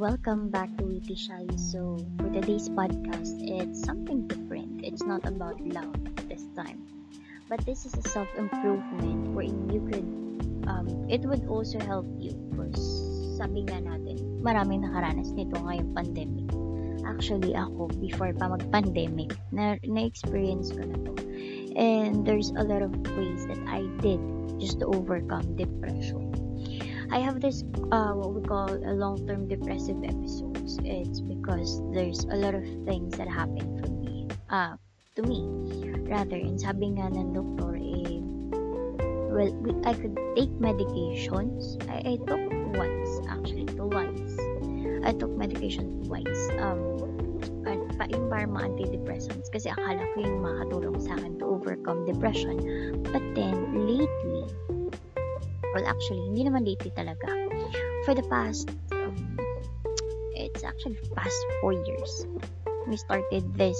welcome back to Witty Shy. So, for today's podcast, it's something different. It's not about love this time, but this is a self improvement wherein you could, um, it would also help you. Because, sabi nga natin, maraming nakaranas nito ngayong pandemic. Actually, ako, before pa mag-pandemic, na- na-experience ko na to. And there's a lot of ways that I did just to overcome depression. I have this uh, what we call a long-term depressive episodes. It's because there's a lot of things that happen for me, uh, to me, rather. And sabi nga ng doktor, eh, well, we, I could take medications. I, I took once, actually, twice. I took medication twice. Um, uh, pa, yung mga antidepressants kasi akala ko yung makatulong sa akin to overcome depression. But then, lately, well actually hindi naman lately talaga for the past um, it's actually past four years we started this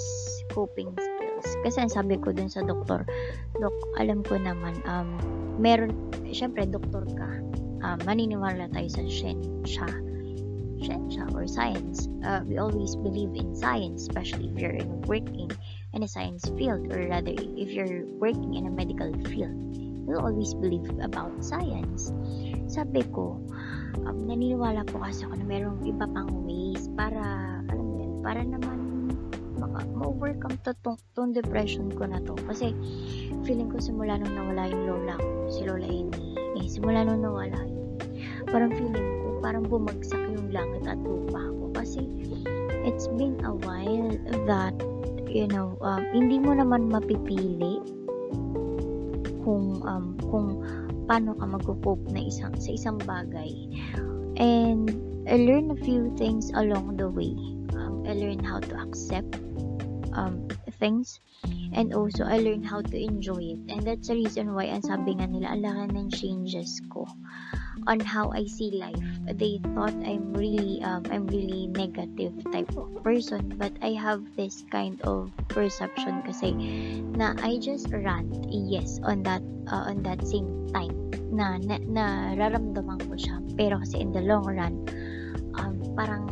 coping skills. Kasi ang sabi ko dun sa doktor dok alam ko naman um meron syempre doktor ka. Um, maniniwala tayo sa science science or science. Uh, we always believe in science especially if you're in working in a science field or rather if you're working in a medical field will always believe about science. Sabi ko, um, naniniwala po kasi ako na merong iba pang ways para, alam mo yun, para naman maka, ma-overcome to, tong, tong depression ko na to. Kasi, feeling ko simula nung nawala yung lola ko, si Lola Amy, eh, simula nung nawala yun, parang feeling ko, parang bumagsak yung langit at lupa ko. Kasi, it's been a while that, you know, um, hindi mo naman mapipili kung um, kung paano ka mag-cope na isang sa isang bagay. And I learned a few things along the way. Um, I learned how to accept um, things and also I learned how to enjoy it. And that's the reason why ang sabi nga nila, ang laki ng changes ko on how I see life. They thought I'm really um, I'm really negative type of person, but I have this kind of perception kasi na I just rant yes on that uh, on that same time na, na nararamdaman ko siya. Pero kasi in the long run, um, parang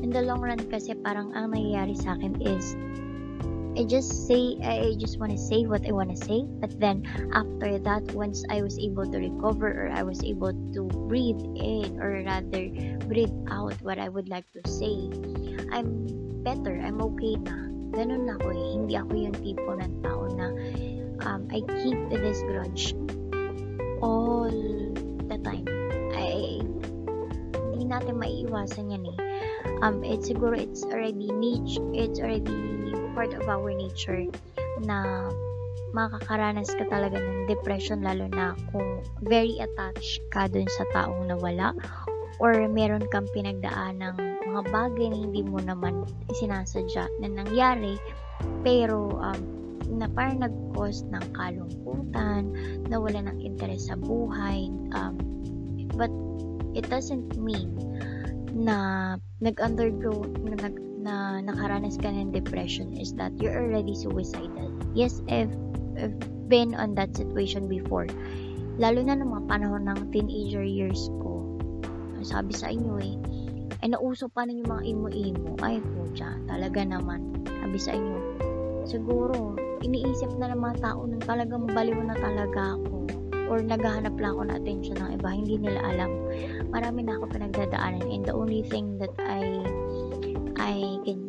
in the long run kasi parang ang nangyayari sa akin is I just say I just want to say what I want to say but then after that once I was able to recover or I was able to breathe in or rather breathe out what I would like to say I'm better I'm okay na. Ganun na ako eh. Hindi ako yung tipo ng tao na um, I keep this grudge all the time. I hindi natin maiiwasan yan eh. Um, it's siguro it's already niche it's already part of our nature na makakaranas ka talaga ng depression lalo na kung very attached ka dun sa taong nawala or meron kang pinagdaan ng mga bagay na hindi mo naman sinasadya na nangyari pero um, na parang nag-cause ng kalungkutan, nawala ng interes sa buhay. Um, but it doesn't mean na nag-undergo, na, nag, na nakaranas ka ng depression is that you're already suicidal. Yes, I've, I've been on that situation before. Lalo na ng mga panahon ng teenager years ko. Sabi sa inyo eh, ay nauso pa yung mga imo-imo. Ay dyan, talaga naman. Sabi sa inyo, siguro, iniisip na ng mga tao nang talagang baliw na talaga ako or naghahanap lang ako ng attention ng iba, hindi nila alam. Marami na ako pinagdadaanan and the only thing that I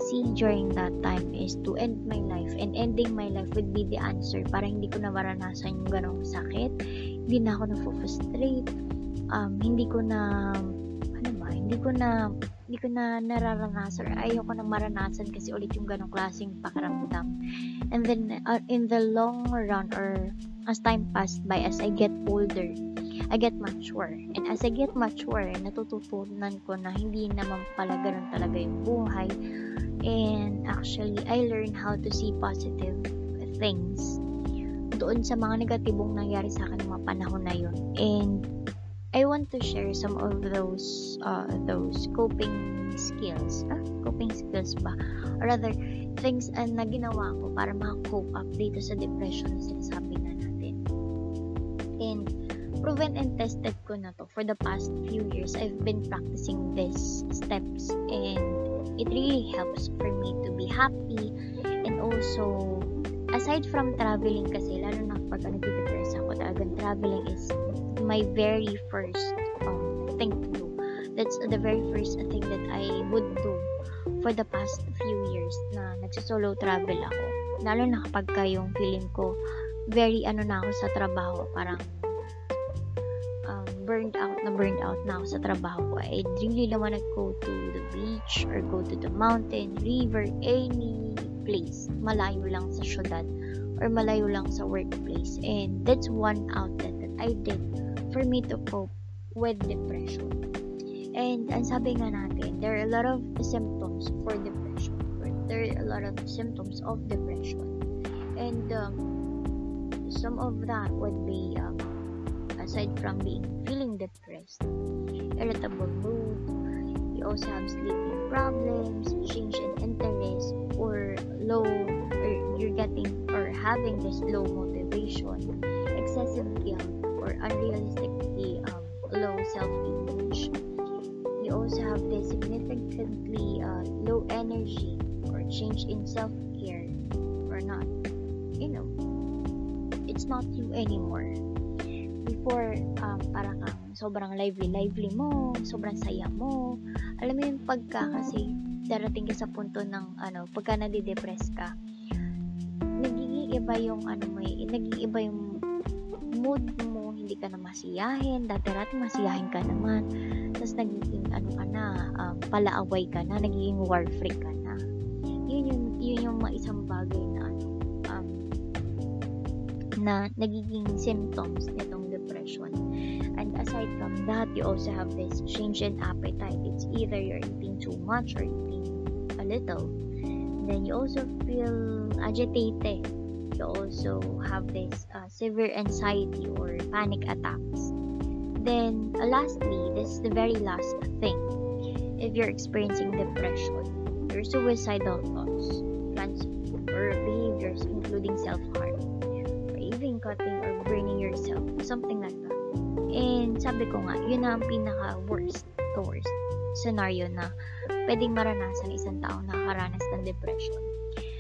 see during that time is to end my life and ending my life would be the answer para hindi ko na maranasan yung ganong sakit hindi na ako na-frustrate um, hindi ko na ano ba, hindi ko na hindi ko na nararanasan ayoko na maranasan kasi ulit yung ganong klaseng pakiramdam and then uh, in the long run or as time passed by as I get older I get mature. And as I get mature, natututunan ko na hindi naman pala ganun talaga yung buhay. And actually, I learn how to see positive things doon sa mga negatibong nangyari sa akin mga panahon na yun. And I want to share some of those uh, those coping skills. Ah, coping skills ba? Or rather, things uh, na ginawa ko para maka-cope up dito sa depression na sinasabi na natin. And proven and tested ko na to for the past few years. I've been practicing these steps and it really helps for me to be happy. And also aside from traveling kasi lalo na pag nagtidepress ako talagang traveling is my very first um, thing to do. That's the very first thing that I would do for the past few years na nagsosolo travel ako. Lalo na kapag ka yung feeling ko very ano na ako sa trabaho parang burned out na burned out na ako sa trabaho ko I really don't wanna go to the beach or go to the mountain river any place. Malayo lang sa syudad or malayo lang sa workplace. And that's one outlet that I did for me to cope with depression. And ang sabi nga natin there are a lot of symptoms for depression. There are a lot of symptoms of depression. And um, some of that would be um, aside from being feeling depressed irritable mood you also have sleeping problems change in interest or low or you're getting or having this low motivation excessive guilt or unrealistically um, low self-image. You also have this significantly uh, low energy or change in self-care or not. You know it's not you anymore before um, para kang sobrang lively lively mo sobrang saya mo alam mo yung pagka kasi darating ka sa punto ng ano, pagka nadidepress ka, nagiging iba yung ano mo, eh, nagiging iba yung mood mo, hindi ka na masiyahin, dati-dati masiyahin ka naman, tapos nagiging ano ka na, um, palaaway ka na, nagiging war freak ka na. Yun yung, yun yung mga isang bagay na na nagiging symptoms nitong depression. And aside from that, you also have this change in appetite. It's either you're eating too much or eating a little. then you also feel agitated. You also have this uh, severe anxiety or panic attacks. Then, uh, lastly, this is the very last thing. If you're experiencing depression, your suicidal thoughts, plans, or behaviors, including self harm, even cutting or burning yourself, something like that. And sabi ko nga, yun na ang pinaka worst to worst scenario na pwedeng maranasan isang tao na nakakaranas ng depression.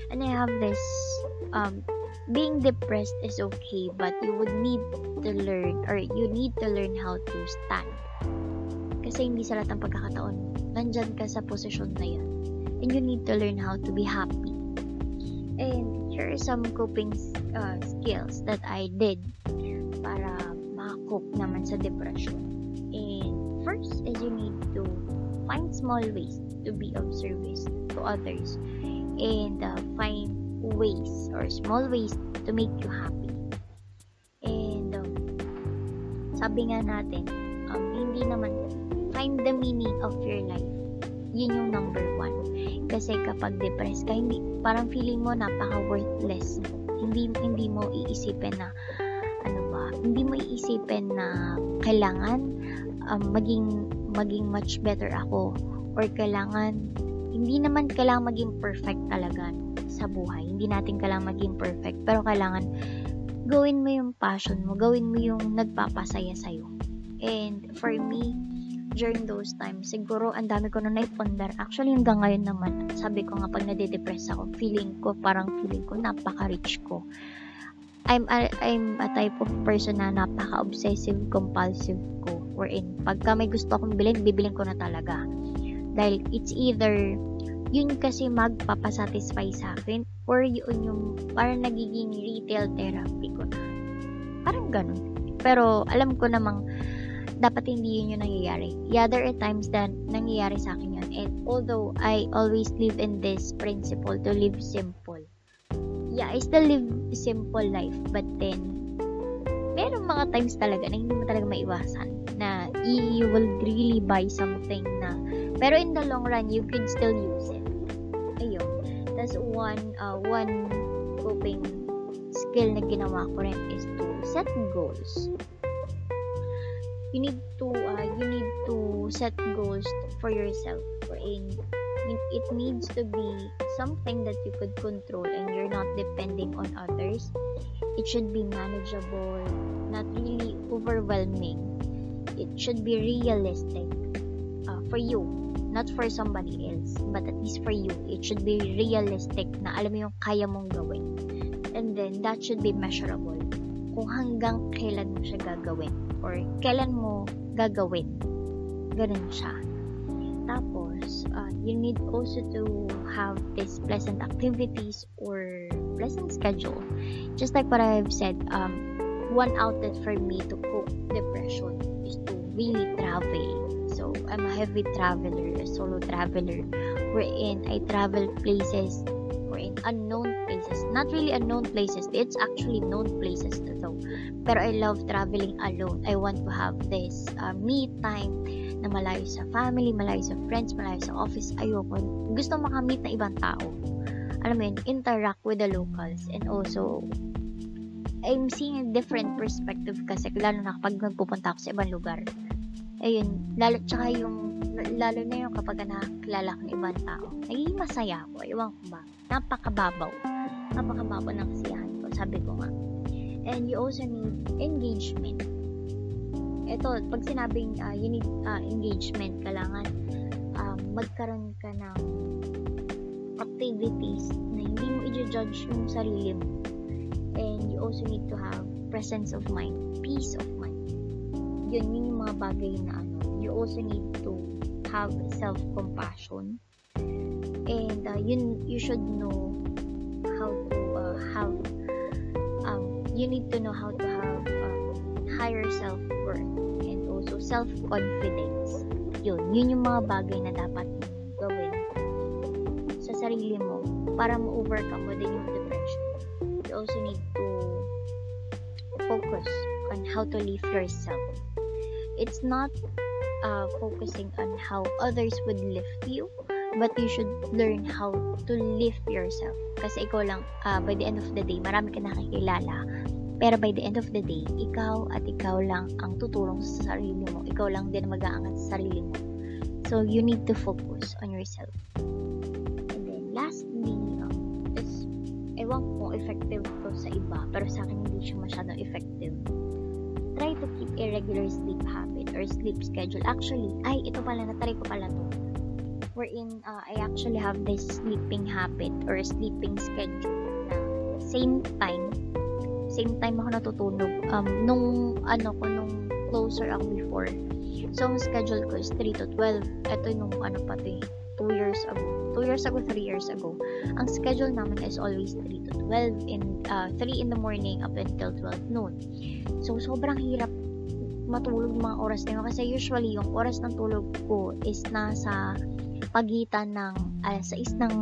And I have this, um, being depressed is okay, but you would need to learn, or you need to learn how to stand. Kasi hindi sa lahat ng pagkakataon, nandyan ka sa posisyon na yan. And you need to learn how to be happy. And here are some coping uh, skills that I did para makakope naman sa depression. And first is you need to find small ways to be of service to others and uh, find ways or small ways to make you happy. And um, sabi nga natin, um, hindi naman find the meaning of your life. Yun yung number one. Kasi kapag depressed ka, hindi, parang feeling mo napaka worthless. Hindi, hindi mo iisipin na ano ba, hindi mo iisipin na kailangan um, maging maging much better ako or kailangan hindi naman kailangan maging perfect talaga sa buhay. Hindi natin kailangan maging perfect, pero kailangan gawin mo yung passion mo, gawin mo yung nagpapasaya sa'yo. And for me, during those times, siguro ang dami ko na naipondar. Actually, hanggang ngayon naman, sabi ko nga pag nade-depress ako, feeling ko, parang feeling ko, napaka-rich ko. I'm a, I'm a type of person na napaka-obsessive compulsive ko. Wherein, pagka may gusto akong bilhin, bibilin ko na talaga. Dahil it's either yun kasi magpapasatisfy sa akin or yun yung parang nagiging retail therapy ko na. Parang ganun. Pero alam ko namang dapat hindi yun yung nangyayari. Yeah, there are times that nangyayari sa akin yun. And although I always live in this principle to live simple. Yeah, I still live simple life. But then, meron mga times talaga na hindi mo talaga maiwasan na you will really buy something na pero in the long run, you could still use it. Ayun. That's one, uh, one coping skill na ginawa ko rin is to set goals. You need to, uh, you need to set goals for yourself. Wherein, it needs to be something that you could control and you're not depending on others. it should be manageable, not really overwhelming. It should be realistic uh, for you, not for somebody else, but at least for you. It should be realistic na alam mo yung kaya mong gawin. And then, that should be measurable. Kung hanggang kailan mo siya gagawin or kailan mo gagawin. Ganun siya. Tapos, uh, you need also to have these pleasant activities or pleasant schedule. Just like what I've said, um, one outlet for me to cope depression is to really travel. So, I'm a heavy traveler, a solo traveler, wherein I travel places or in unknown places. Not really unknown places, it's actually known places though. Pero I love traveling alone. I want to have this uh, me time na malayo sa family, malayo sa friends, malayo sa office. Ayoko. Gusto makamit na ibang tao. Alam mo yun, interact with the locals and also I'm seeing a different perspective kasi lalo na kapag nagpupunta ako sa ibang lugar. Ayun, lalo tsaka yung lalo na yung kapag nakakilala ko ng ibang tao. Nagiging masaya ako. Ewan ko ba. Napakababaw. Napakababaw ng kasiyahan ko. Sabi ko nga. And you also need engagement. Ito, pag sinabing uh, you need uh, engagement, kailangan um, magkaroon ka ng activities na hindi mo i-judge yung sarili mo. And you also need to have presence of mind, peace of mind. Yun, yun yung mga bagay na. You also need to have self-compassion. And uh, yun, you should know how to uh, have, um, you need to know how to have um, higher self-worth and also self-confidence. Yun, yun yung mga bagay na dapat gawin sa sarili mo para ma-overcome mo din yung depression. You also need to focus on how to live yourself. It's not uh, focusing on how others would lift you, but you should learn how to lift yourself. Kasi ikaw lang, uh, by the end of the day, marami ka nakikilala. Pero by the end of the day, ikaw at ikaw lang ang tutulong sa sarili mo. Ikaw lang din mag-aangat sa sarili mo. So, you need to focus on yourself. And then, lastly, um, is, ewan ko effective to sa iba, pero sa akin hindi siya masyadong effective. Try to keep a regular sleep habit or sleep schedule. Actually, ay, ito pala, natry ko pala to. Wherein, uh, I actually have this sleeping habit or sleeping schedule na same time, same time ako natutulog. Um, nung, ano ko, nung closer ako before. So, ang schedule ko is 3 to 12. Ito nung, ano pa to 2 years ago. 2 years ago, 3 years ago. Ang schedule namin is always 3 to 12 in uh, 3 in the morning up until 12 noon. So, sobrang hirap matulog mga oras na yun. Kasi usually, yung oras ng tulog ko is nasa pagitan ng alas 6 ng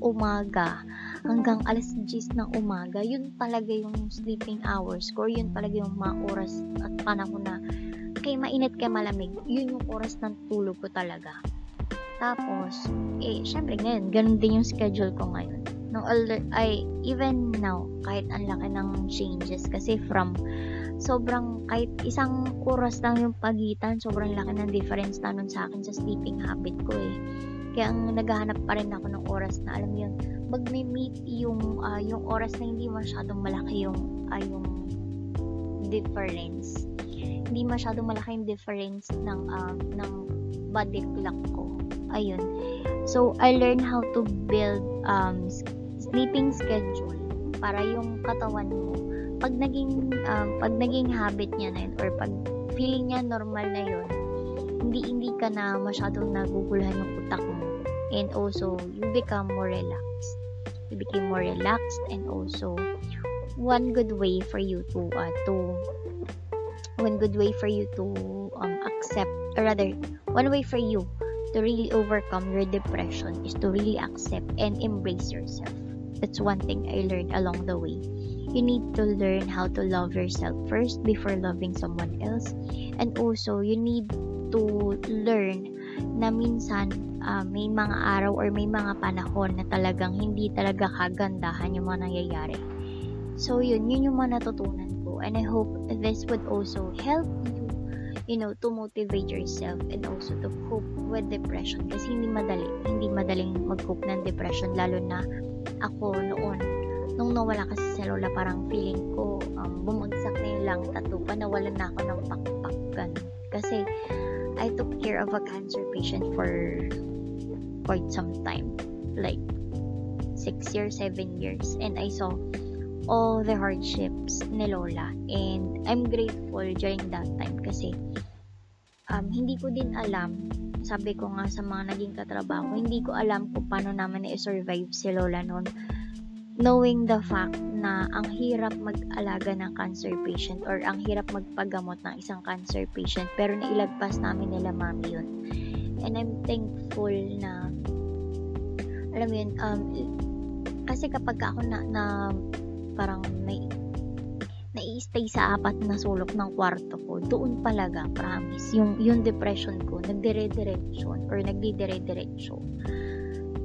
umaga hanggang alas 10 ng umaga. Yun talaga yung sleeping hours ko. Yun talaga yung mga oras at panahon na kay mainit kay malamig. Yun yung oras ng tulog ko talaga. Tapos, eh, syempre ngayon, ganun din yung schedule ko ngayon. No, I, even now, kahit ang laki ng changes, kasi from sobrang, kahit isang oras lang yung pagitan, sobrang laki ng difference na nun sa akin sa sleeping habit ko eh. Kaya ang naghahanap pa rin ako ng oras na, alam yun, mag-meet yung, uh, yung oras na hindi masyadong malaki yung, uh, yung difference. Hindi masyadong malaki yung difference ng, uh, ng body clock ko ayun. So, I learned how to build um, sleeping schedule para yung katawan mo, pag naging, um, pag naging habit niya na yun, or pag feeling niya normal na yun, hindi, hindi ka na masyadong naguguluhan yung utak mo. And also, you become more relaxed. You became more relaxed and also, one good way for you to, uh, to, one good way for you to um, accept, or rather, one way for you to really overcome your depression is to really accept and embrace yourself. That's one thing I learned along the way. You need to learn how to love yourself first before loving someone else. And also, you need to learn na minsan uh, may mga araw or may mga panahon na talagang hindi talaga kagandahan yung mga nangyayari. So, yun, yun yung mga natutunan ko. And I hope this would also help you you know, to motivate yourself and also to cope with depression kasi hindi madali, hindi madaling mag-cope ng depression lalo na ako noon nung nawala kasi si Lola, parang feeling ko, um, bumagsak na yung lang tattoo pa, nawalan na ako ng pakpak, ganun. Kasi, I took care of a cancer patient for quite some time. Like, 6 years, 7 years. And I saw all the hardships ni Lola. And I'm grateful during that time kasi um, hindi ko din alam sabi ko nga sa mga naging katrabaho, hindi ko alam kung paano naman i-survive si Lola noon knowing the fact na ang hirap mag-alaga ng cancer patient or ang hirap magpagamot ng isang cancer patient pero nailagpas namin nila mami yun and I'm thankful na alam mo yun um, kasi kapag ako na, na parang may nai-stay sa apat na sulok ng kwarto ko doon palaga promise yung yung depression ko nagdire-direction or nagdidire-diretso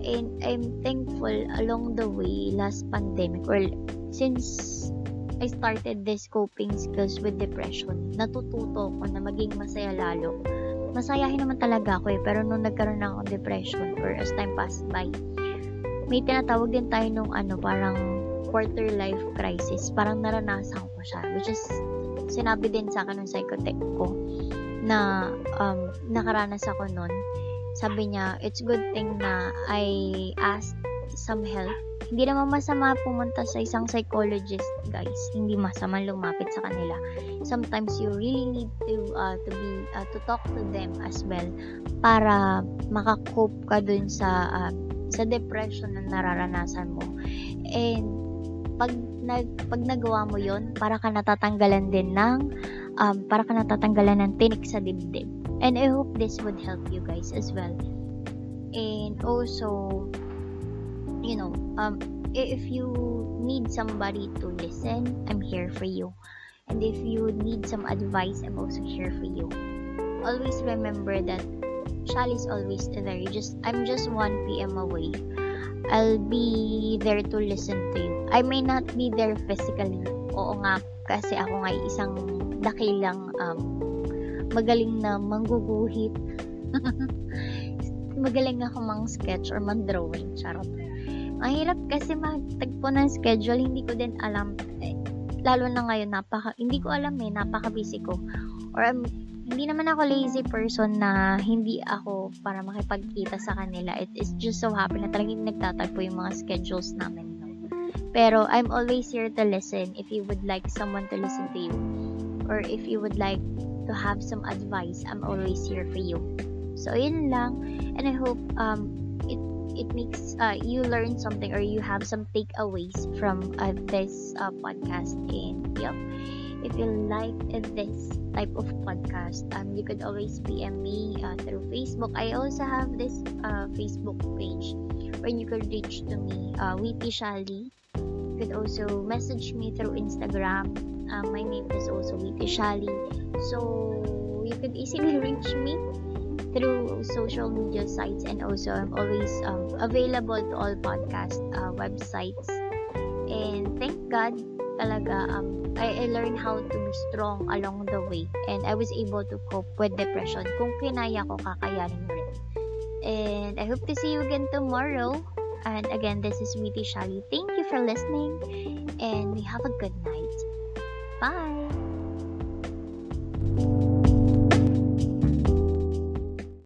and I'm thankful along the way last pandemic or since I started this coping skills with depression, natututo ko na maging masaya lalo. Masayahin naman talaga ako eh, pero nung nagkaroon na akong depression or as time passed by, may tinatawag din tayo nung ano, parang quarter life crisis. Parang naranasan ko siya, which is sinabi din sa akin ng psychotech ko na um, nakaranas ako nun sabi niya, it's good thing na I asked some help. Hindi naman masama pumunta sa isang psychologist, guys. Hindi masama lumapit sa kanila. Sometimes you really need to uh, to be uh, to talk to them as well para makakope ka dun sa uh, sa depression na nararanasan mo. And pag nag pag nagawa mo 'yon, para ka natatanggalan din ng um, para ka natatanggalan ng tinik sa dibdib. And I hope this would help you guys as well. And also you know um if you need somebody to listen I'm here for you. And if you need some advice I'm also here for you. Always remember that Shali is always there. You just I'm just 1 p.m. away I'll be there to listen to you I may not be there physically oo nga kasi ako nga isang dakilang um, magaling na mangguguhit. magaling ako mang sketch or mang drawing. Charot. Mahirap kasi magtagpo ng schedule. Hindi ko din alam. Eh, lalo na ngayon, napaka, hindi ko alam eh, napaka-busy ko. Or um, hindi naman ako lazy person na hindi ako para makipagkita sa kanila. It is just so happy na talagang nagtatagpo yung mga schedules namin. No? Pero I'm always here to listen if you would like someone to listen to you. Or if you would like to have some advice, I'm always here for you. So, yun lang. And I hope um, it it makes uh, you learn something or you have some takeaways from uh, this uh, podcast. And yep, if you like this type of podcast, um, you could always PM me uh, through Facebook. I also have this uh, Facebook page where you could reach to me, uh, Witty Shali. You could also message me through Instagram. Uh, my name is also Witty Shali. So you could easily reach me through social media sites and also I'm always um, available to all podcast uh, websites. And thank God talaga um, I, I learned how to be strong along the way and I was able to cope with depression. Kung kinaya ko, kakayanin rin. And I hope to see you again tomorrow. And again, this is Witty Shali. Thank you for listening and have a good night. Bye!